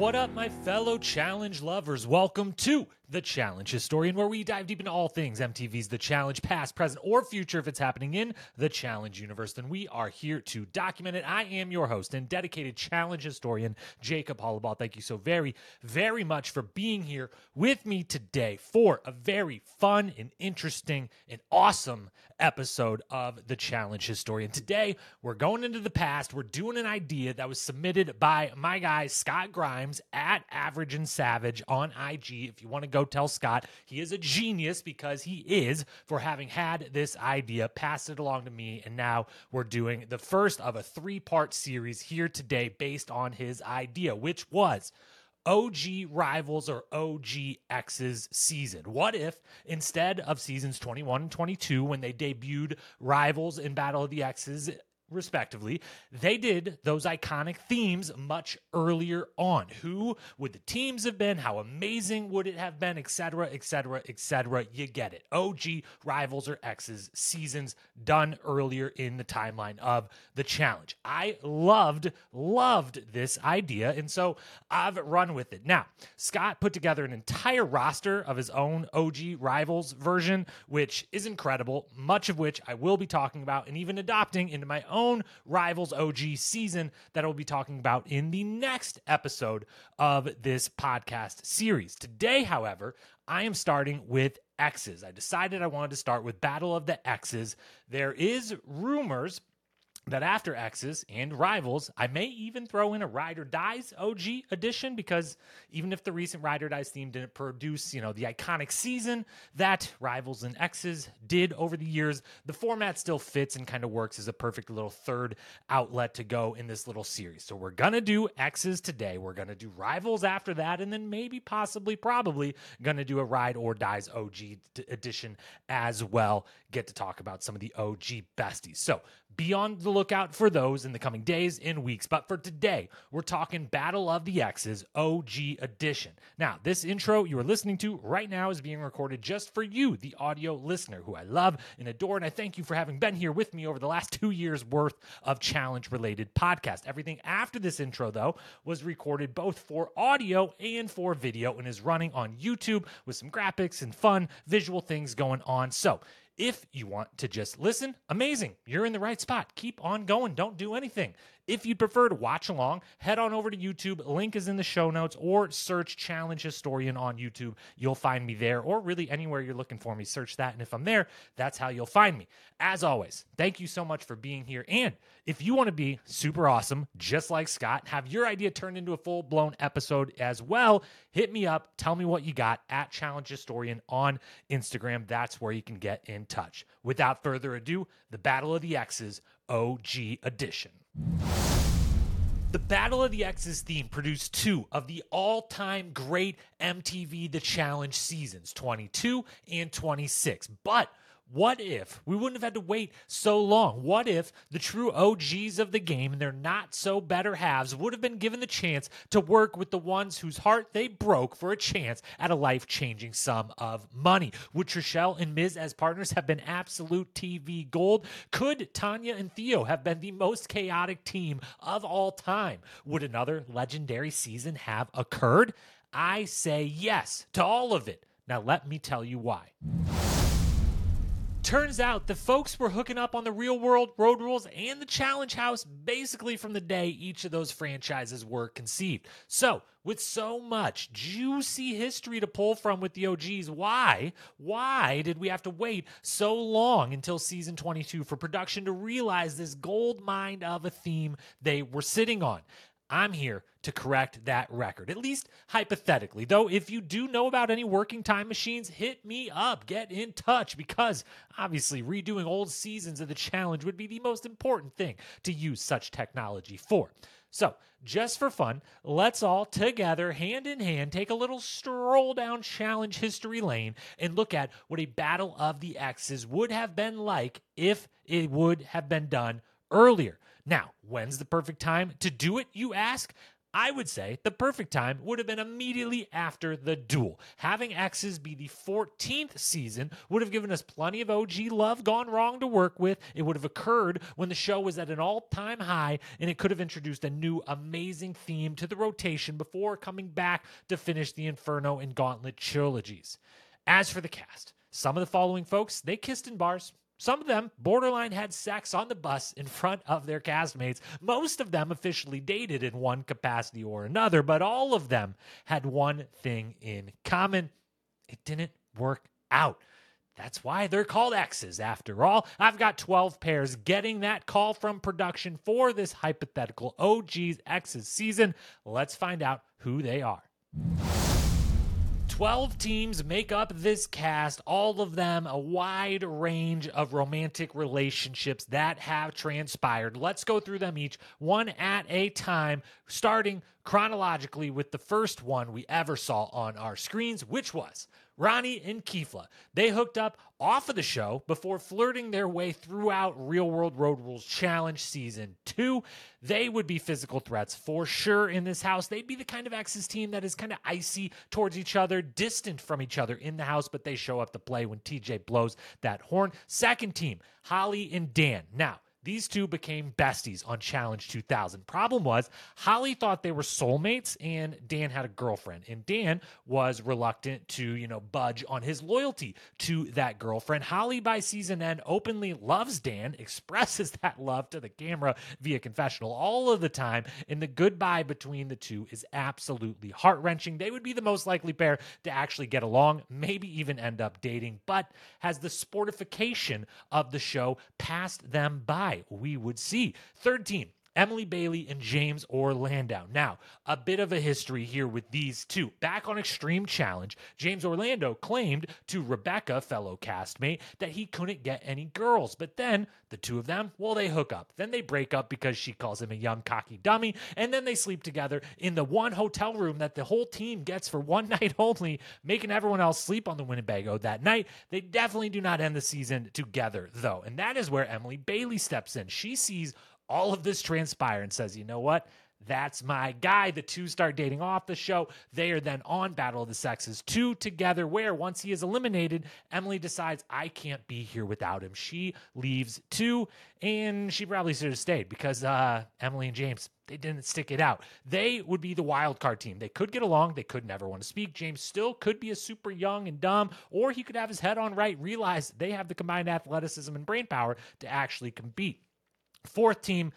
What up, my fellow challenge lovers? Welcome to The Challenge Historian, where we dive deep into all things MTV's The Challenge, past, present, or future, if it's happening in the Challenge universe. Then we are here to document it. I am your host and dedicated Challenge historian, Jacob Hollaball. Thank you so very, very much for being here with me today for a very fun and interesting and awesome episode of The Challenge Historian. Today, we're going into the past. We're doing an idea that was submitted by my guy, Scott Grimes, at Average and Savage on IG. If you want to go tell Scott, he is a genius because he is for having had this idea, passed it along to me, and now we're doing the first of a three part series here today based on his idea, which was. OG Rivals or OG X's season? What if instead of seasons 21 and 22, when they debuted Rivals in Battle of the Exes, respectively, they did those iconic themes much earlier on. Who would the teams have been? How amazing would it have been? Etc. Etc. Etc. You get it. OG Rivals or exes seasons done earlier in the timeline of the challenge. I loved, loved this idea. And so I've run with it. Now, Scott put together an entire roster of his own OG Rivals version, which is incredible, much of which I will be talking about and even adopting into my own Rivals OG season that I'll be talking about in the next episode of this podcast series. Today, however, I am starting with X's. I decided I wanted to start with Battle of the Exes. There is rumors that after X's and Rivals, I may even throw in a Ride or Dies OG edition because even if the recent Ride or Dies theme didn't produce, you know, the iconic season that Rivals and X's did over the years, the format still fits and kind of works as a perfect little third outlet to go in this little series. So we're gonna do X's today. We're gonna do Rivals after that, and then maybe, possibly, probably gonna do a Ride or Dies OG edition as well. Get to talk about some of the OG besties. So be on the lookout for those in the coming days and weeks. But for today, we're talking Battle of the Exes OG edition. Now, this intro you are listening to right now is being recorded just for you, the audio listener, who I love and adore. And I thank you for having been here with me over the last two years worth of challenge related podcast. Everything after this intro, though, was recorded both for audio and for video and is running on YouTube with some graphics and fun visual things going on. So, if you want to just listen, amazing. You're in the right spot. Keep on going. Don't do anything. If you'd prefer to watch along, head on over to YouTube. Link is in the show notes or search Challenge Historian on YouTube. You'll find me there or really anywhere you're looking for me. Search that. And if I'm there, that's how you'll find me. As always, thank you so much for being here. And if you want to be super awesome, just like Scott, have your idea turned into a full blown episode as well, hit me up. Tell me what you got at Challenge Historian on Instagram. That's where you can get in touch. Without further ado, the Battle of the Exes OG edition. The Battle of the Exes theme produced two of the all time great MTV The Challenge seasons, 22 and 26. But what if we wouldn't have had to wait so long? What if the true OGs of the game and their not so better halves would have been given the chance to work with the ones whose heart they broke for a chance at a life changing sum of money? Would Trishelle and Miz as partners have been absolute TV gold? Could Tanya and Theo have been the most chaotic team of all time? Would another legendary season have occurred? I say yes to all of it. Now, let me tell you why. Turns out the folks were hooking up on the real world road rules and the challenge house basically from the day each of those franchises were conceived. So, with so much juicy history to pull from with the OGs, why, why did we have to wait so long until season 22 for production to realize this gold mine of a theme they were sitting on? I'm here to correct that record, at least hypothetically. Though, if you do know about any working time machines, hit me up, get in touch, because obviously redoing old seasons of the challenge would be the most important thing to use such technology for. So, just for fun, let's all together, hand in hand, take a little stroll down challenge history lane and look at what a battle of the Exes would have been like if it would have been done earlier. Now, when's the perfect time to do it, you ask? I would say the perfect time would have been immediately after the duel. Having X's be the 14th season would have given us plenty of OG love gone wrong to work with. It would have occurred when the show was at an all time high, and it could have introduced a new amazing theme to the rotation before coming back to finish the Inferno and Gauntlet trilogies. As for the cast, some of the following folks, they kissed in bars, some of them borderline had sex on the bus in front of their castmates. Most of them officially dated in one capacity or another, but all of them had one thing in common it didn't work out. That's why they're called Exes, after all. I've got 12 pairs getting that call from production for this hypothetical OG's Exes season. Let's find out who they are. 12 teams make up this cast, all of them a wide range of romantic relationships that have transpired. Let's go through them each one at a time, starting chronologically with the first one we ever saw on our screens, which was Ronnie and Kefla. They hooked up off of the show before flirting their way throughout Real World Road Rules Challenge Season 2. They would be physical threats for sure in this house. They'd be the kind of exes team that is kind of icy towards each other, distant from each other in the house, but they show up to play when TJ blows that horn. Second team, Holly and Dan. Now, these two became besties on Challenge 2000. Problem was, Holly thought they were soulmates and Dan had a girlfriend. And Dan was reluctant to, you know, budge on his loyalty to that girlfriend. Holly, by season end, openly loves Dan, expresses that love to the camera via confessional all of the time. And the goodbye between the two is absolutely heart wrenching. They would be the most likely pair to actually get along, maybe even end up dating, but has the sportification of the show passed them by? We would see. Third team, Emily Bailey and James Orlando. Now, a bit of a history here with these two. Back on Extreme Challenge, James Orlando claimed to Rebecca, fellow castmate, that he couldn't get any girls. But then the two of them, well, they hook up. Then they break up because she calls him a young cocky dummy. And then they sleep together in the one hotel room that the whole team gets for one night only, making everyone else sleep on the Winnebago that night. They definitely do not end the season together, though. And that is where Emily Bailey steps in. She sees all of this transpire and says, you know what? That's my guy. The two start dating off the show. They are then on Battle of the Sexes, two together, where once he is eliminated, Emily decides, I can't be here without him. She leaves too, and she probably should have stayed because uh, Emily and James, they didn't stick it out. They would be the wild card team. They could get along. They could never want to speak. James still could be a super young and dumb, or he could have his head on right, realize they have the combined athleticism and brain power to actually compete. Fourth team,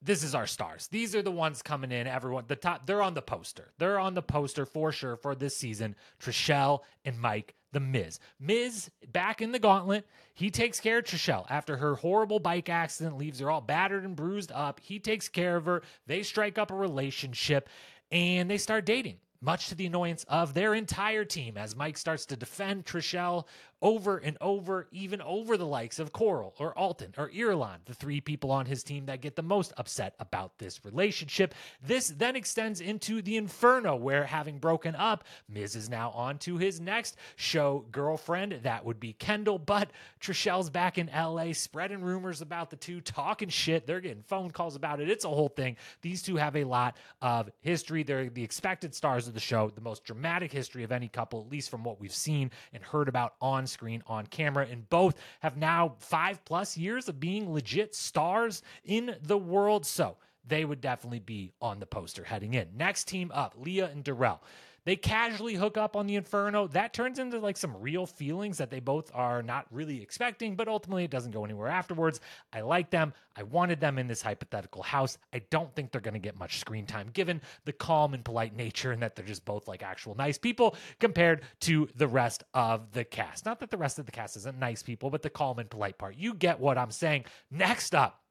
this is our stars. These are the ones coming in. Everyone, the top, they're on the poster. They're on the poster for sure for this season. Trishelle and Mike, the Miz. Miz back in the gauntlet. He takes care of Trishelle after her horrible bike accident leaves her all battered and bruised up. He takes care of her. They strike up a relationship and they start dating much to the annoyance of their entire team as Mike starts to defend Trishelle over and over, even over the likes of Coral or Alton or Irulan, the three people on his team that get the most upset about this relationship. This then extends into the Inferno, where having broken up, Miz is now on to his next show girlfriend. That would be Kendal, but Trishelle's back in LA, spreading rumors about the two, talking shit. They're getting phone calls about it. It's a whole thing. These two have a lot of history. They're the expected stars of the show, the most dramatic history of any couple, at least from what we've seen and heard about on screen, on camera. And both have now five plus years of being legit stars in the world. So they would definitely be on the poster heading in. Next team up, Leah and Darrell. They casually hook up on the Inferno. That turns into like some real feelings that they both are not really expecting, but ultimately it doesn't go anywhere afterwards. I like them. I wanted them in this hypothetical house. I don't think they're going to get much screen time given the calm and polite nature and that they're just both like actual nice people compared to the rest of the cast. Not that the rest of the cast isn't nice people, but the calm and polite part. You get what I'm saying. Next up,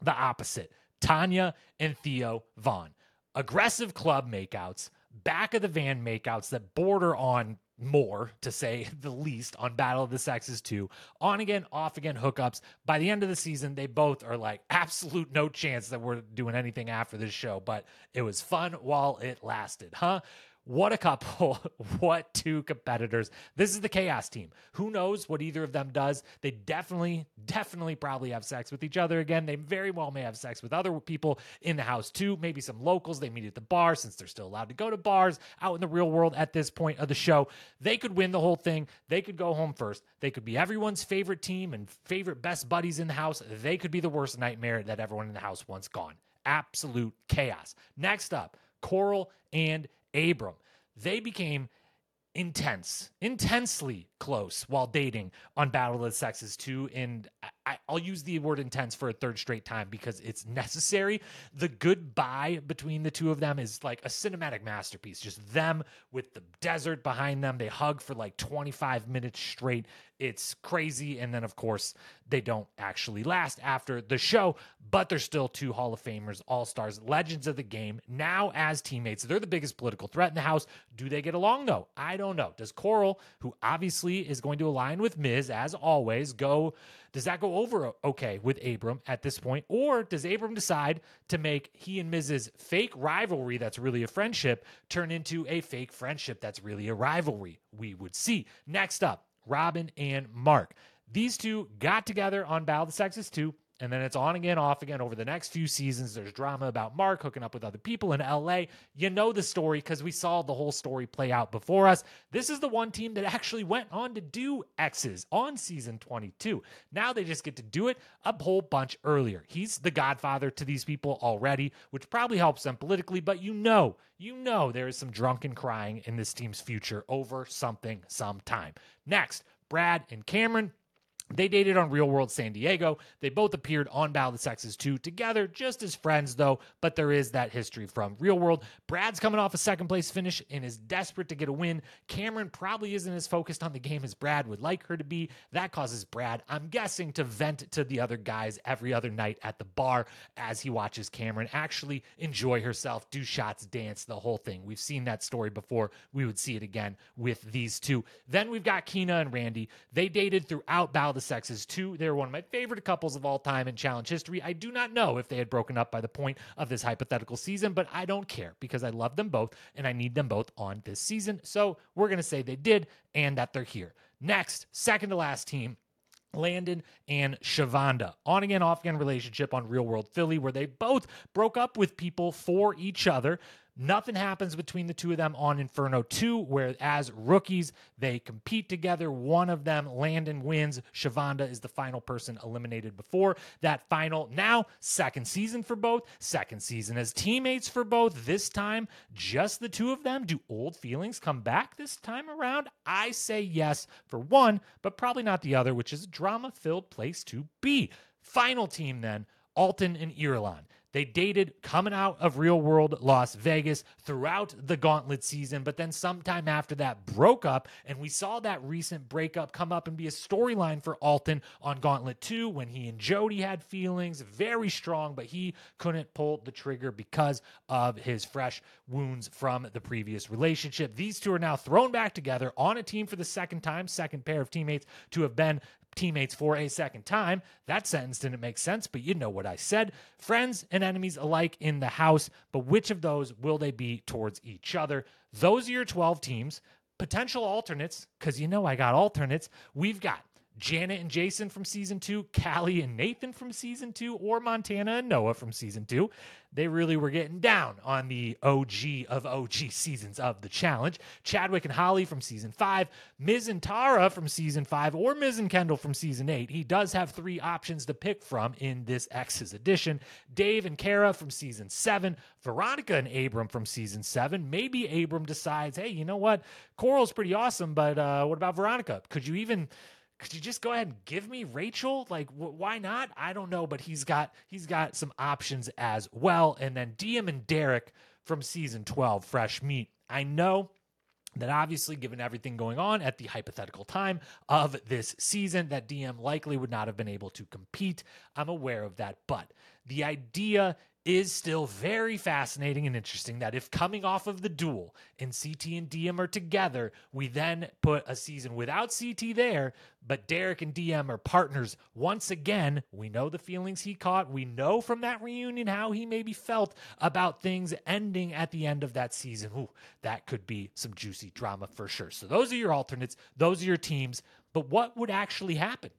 the opposite Tanya and Theo Von. Aggressive club makeouts back of the van makeouts that border on more to say the least on Battle of the Sexes 2. On again, off again hookups. By the end of the season, they both are like absolute no chance that we're doing anything after this show, but it was fun while it lasted, huh? What a couple. what two competitors. This is the Chaos team. Who knows what either of them does? They definitely, definitely probably have sex with each other again. They very well may have sex with other people in the house too. Maybe some locals they meet at the bar since they're still allowed to go to bars out in the real world at this point of the show. They could win the whole thing. They could go home first. They could be everyone's favorite team and favorite best buddies in the house. They could be the worst nightmare that everyone in the house wants gone. Absolute chaos. Next up, Coral and Abram. They became intense, intensely close while dating on Battle of the Sexes too. And I, will use the word intense for a third straight time because it's necessary. The goodbye between the two of them is like a cinematic masterpiece. Just them with the desert behind them. They hug for like 25 minutes straight. It's crazy. And then, of course, they don't actually last after the show, but they're still two Hall of Famers, All Stars, legends of the game, now as teammates. They're the biggest political threat in the house. Do they get along, though? I don't know. Does Coral, who obviously is going to align with Miz, as always, go does that go over okay with Abram at this point? Or does Abram decide to make he and Miz's fake rivalry that's really a friendship turn into a fake friendship that's really a rivalry? We would see. Next up, Robin and Mark. These two got together on Battle of the Sexes 2 and then it's on again, off again over the next few seasons. There's drama about Mark hooking up with other people in LA. You know the story because we saw the whole story play out before us. This is the one team that actually went on to do X's on season 22. Now they just get to do it a whole bunch earlier. He's the godfather to these people already, which probably helps them politically, but you know, you know there is some drunken crying in this team's future over something sometime. Next, Brad and Cameron they dated on Real World San Diego. They both appeared on Battle of the Sexes 2 together, just as friends, though, but there is that history from Real World. Brad's coming off a second place finish and is desperate to get a win. Cameron probably isn't as focused on the game as Brad would like her to be. That causes Brad, I'm guessing, to vent to the other guys every other night at the bar as he watches Cameron actually enjoy herself, do shots, dance, the whole thing. We've seen that story before. We would see it again with these two. Then we've got Kina and Randy. They dated throughout Battle the sexes too. They're one of my favorite couples of all time in challenge history. I do not know if they had broken up by the point of this hypothetical season, but I don't care because I love them both and I need them both on this season. So we're going to say they did and that they're here. Next, second to last team. Landon and Shavonda. On again, off again relationship on Real World Philly, where they both broke up with people for each other. Nothing happens between the two of them on Inferno 2, where as rookies, they compete together. One of them, Landon, wins. Shavonda is the final person eliminated before that final. Now, second season for both, second season as teammates for both. This time, just the two of them. Do old feelings come back this time around? I say yes for one, but probably not the other, which is a drama filled place to be. Final team then, Alton and Irulan. They dated coming out of real world Las Vegas throughout the gauntlet season, but then sometime after that broke up. And we saw that recent breakup come up and be a storyline for Alton on Gauntlet 2 when he and Jody had feelings very strong, but he couldn't pull the trigger because of his fresh wounds from the previous relationship. These two are now thrown back together on a team for the second time, second pair of teammates to have been teammates for a second time. That sentence didn't make sense, but you know what I said. Friends and enemies alike in the house, but which of those will they be towards each other? Those are your 12 teams. Potential alternates, because you know I got alternates. We've got Janet and Jason from season two, Callie and Nathan from season two, or Montana and Noah from season two. They really were getting down on the OG of OG seasons of the challenge. Chadwick and Holly from season five, Miz and Tara from season five, or Miz and Kendal from season eight. He does have three options to pick from in this X's edition. Dave and Kara from season seven, Veronica and Abram from season seven. Maybe Abram decides, hey, you know what? Coral's pretty awesome, but uh, what about Veronica? Could you even could you just go ahead and give me Rachel? Like, wh- why not? I don't know, but he's got he's got some options as well. And then Diem and Derek from season twelve, fresh meat. I know that obviously, given everything going on at the hypothetical time of this season, that Diem likely would not have been able to compete. I'm aware of that, but the idea is still very fascinating and interesting that if coming off of the duel and CT and Diem are together, we then put a season without CT there, but Derek and Diem are partners once again. We know the feelings he caught. We know from that reunion how he maybe felt about things ending at the end of that season. Ooh, that could be some juicy drama for sure. So those are your alternates, those are your teams. But what would actually happen?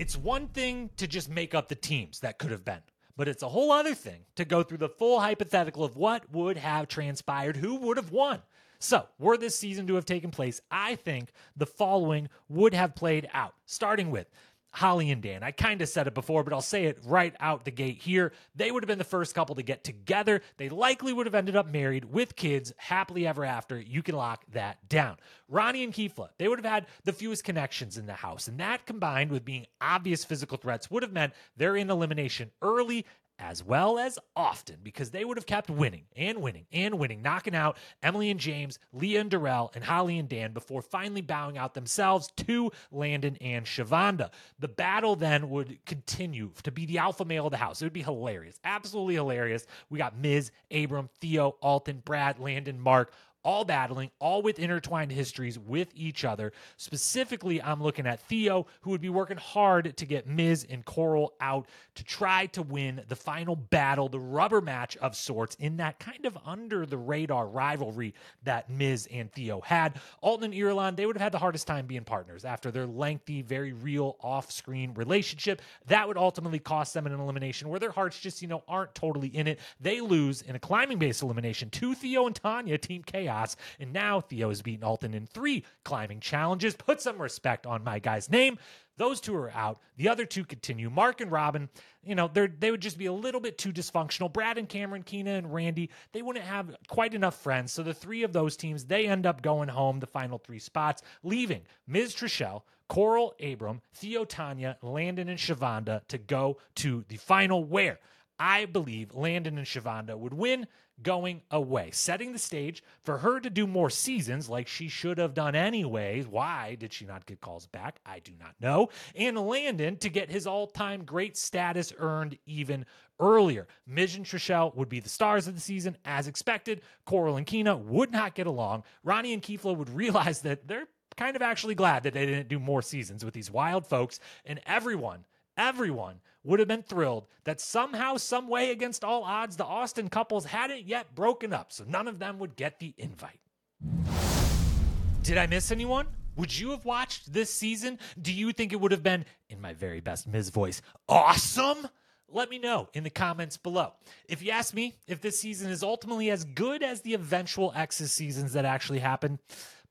It's one thing to just make up the teams that could have been, but it's a whole other thing to go through the full hypothetical of what would have transpired, who would have won. So, were this season to have taken place, I think the following would have played out, starting with Holly and Dan. I kind of said it before, but I'll say it right out the gate here. They would have been the first couple to get together. They likely would have ended up married with kids happily ever after. You can lock that down. Ronnie and Kefla, they would have had the fewest connections in the house. And that combined with being obvious physical threats would have meant they're in elimination early as well as often because they would have kept winning and winning and winning, knocking out Emily and James, Leah and Darrell, and Holly and Dan before finally bowing out themselves to Landon and Shavonda. The battle then would continue to be the alpha male of the house. It would be hilarious, absolutely hilarious. We got Miz, Abram, Theo, Alton, Brad, Landon, Mark, all battling, all with intertwined histories with each other. Specifically, I'm looking at Theo, who would be working hard to get Miz and Coral out to try to win the final battle, the rubber match of sorts, in that kind of under the radar rivalry that Miz and Theo had. Alton and Irulan, they would have had the hardest time being partners after their lengthy, very real off screen relationship. That would ultimately cost them an elimination where their hearts just, you know, aren't totally in it. They lose in a climbing based elimination to Theo and Tanya, Team Chaos chaos. And now Theo has beaten Alton in three climbing challenges. Put some respect on my guy's name. Those two are out. The other two continue. Mark and Robin, you know, they they would just be a little bit too dysfunctional. Brad and Cameron, Kina and Randy, they wouldn't have quite enough friends. So the three of those teams, they end up going home the final three spots, leaving Miz Trishelle, Coral Abram, Theo Tanya, Landon, and Shavonda to go to the final where I believe Landon and Shavonda would win going away, setting the stage for her to do more seasons like she should have done anyways. Why did she not get calls back? I do not know. And Landon to get his all time great status earned even earlier. Miz and Trishelle would be the stars of the season as expected. Coral and Kina would not get along. Ronnie and Kefla would realize that they're kind of actually glad that they didn't do more seasons with these wild folks, and everyone everyone would have been thrilled that somehow, some way, against all odds, the Austin couples hadn't yet broken up, so none of them would get the invite. Did I miss anyone? Would you have watched this season? Do you think it would have been, in my very best Miz voice, awesome? Let me know in the comments below. If you ask me if this season is ultimately as good as the eventual X's seasons that actually happened,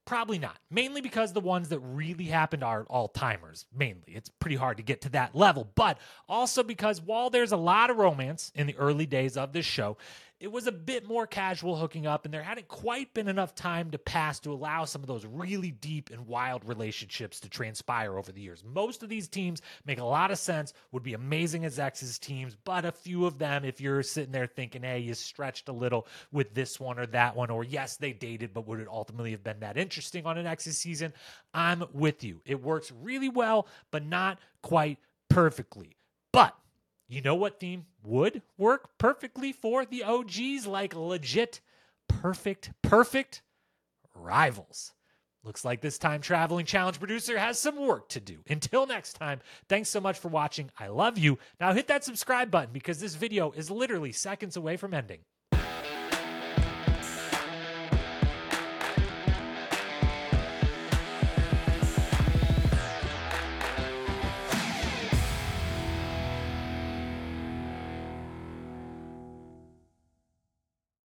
Probably not. Mainly because the ones that really happened are all timers, mainly. It's pretty hard to get to that level. But also because while there's a lot of romance in the early days of this show, it was a bit more casual hooking up, and there hadn't quite been enough time to pass to allow some of those really deep and wild relationships to transpire over the years. Most of these teams make a lot of sense, would be amazing as X's teams, but a few of them, if you're sitting there thinking, hey, you stretched a little with this one or that one, or yes, they dated, but would it ultimately have been that interesting on an X's season? I'm with you. It works really well, but not quite perfectly. But you know what theme would work perfectly for the OGs? Like legit, perfect, perfect rivals. Looks like this time traveling challenge producer has some work to do. Until next time, thanks so much for watching. I love you. Now hit that subscribe button because this video is literally seconds away from ending.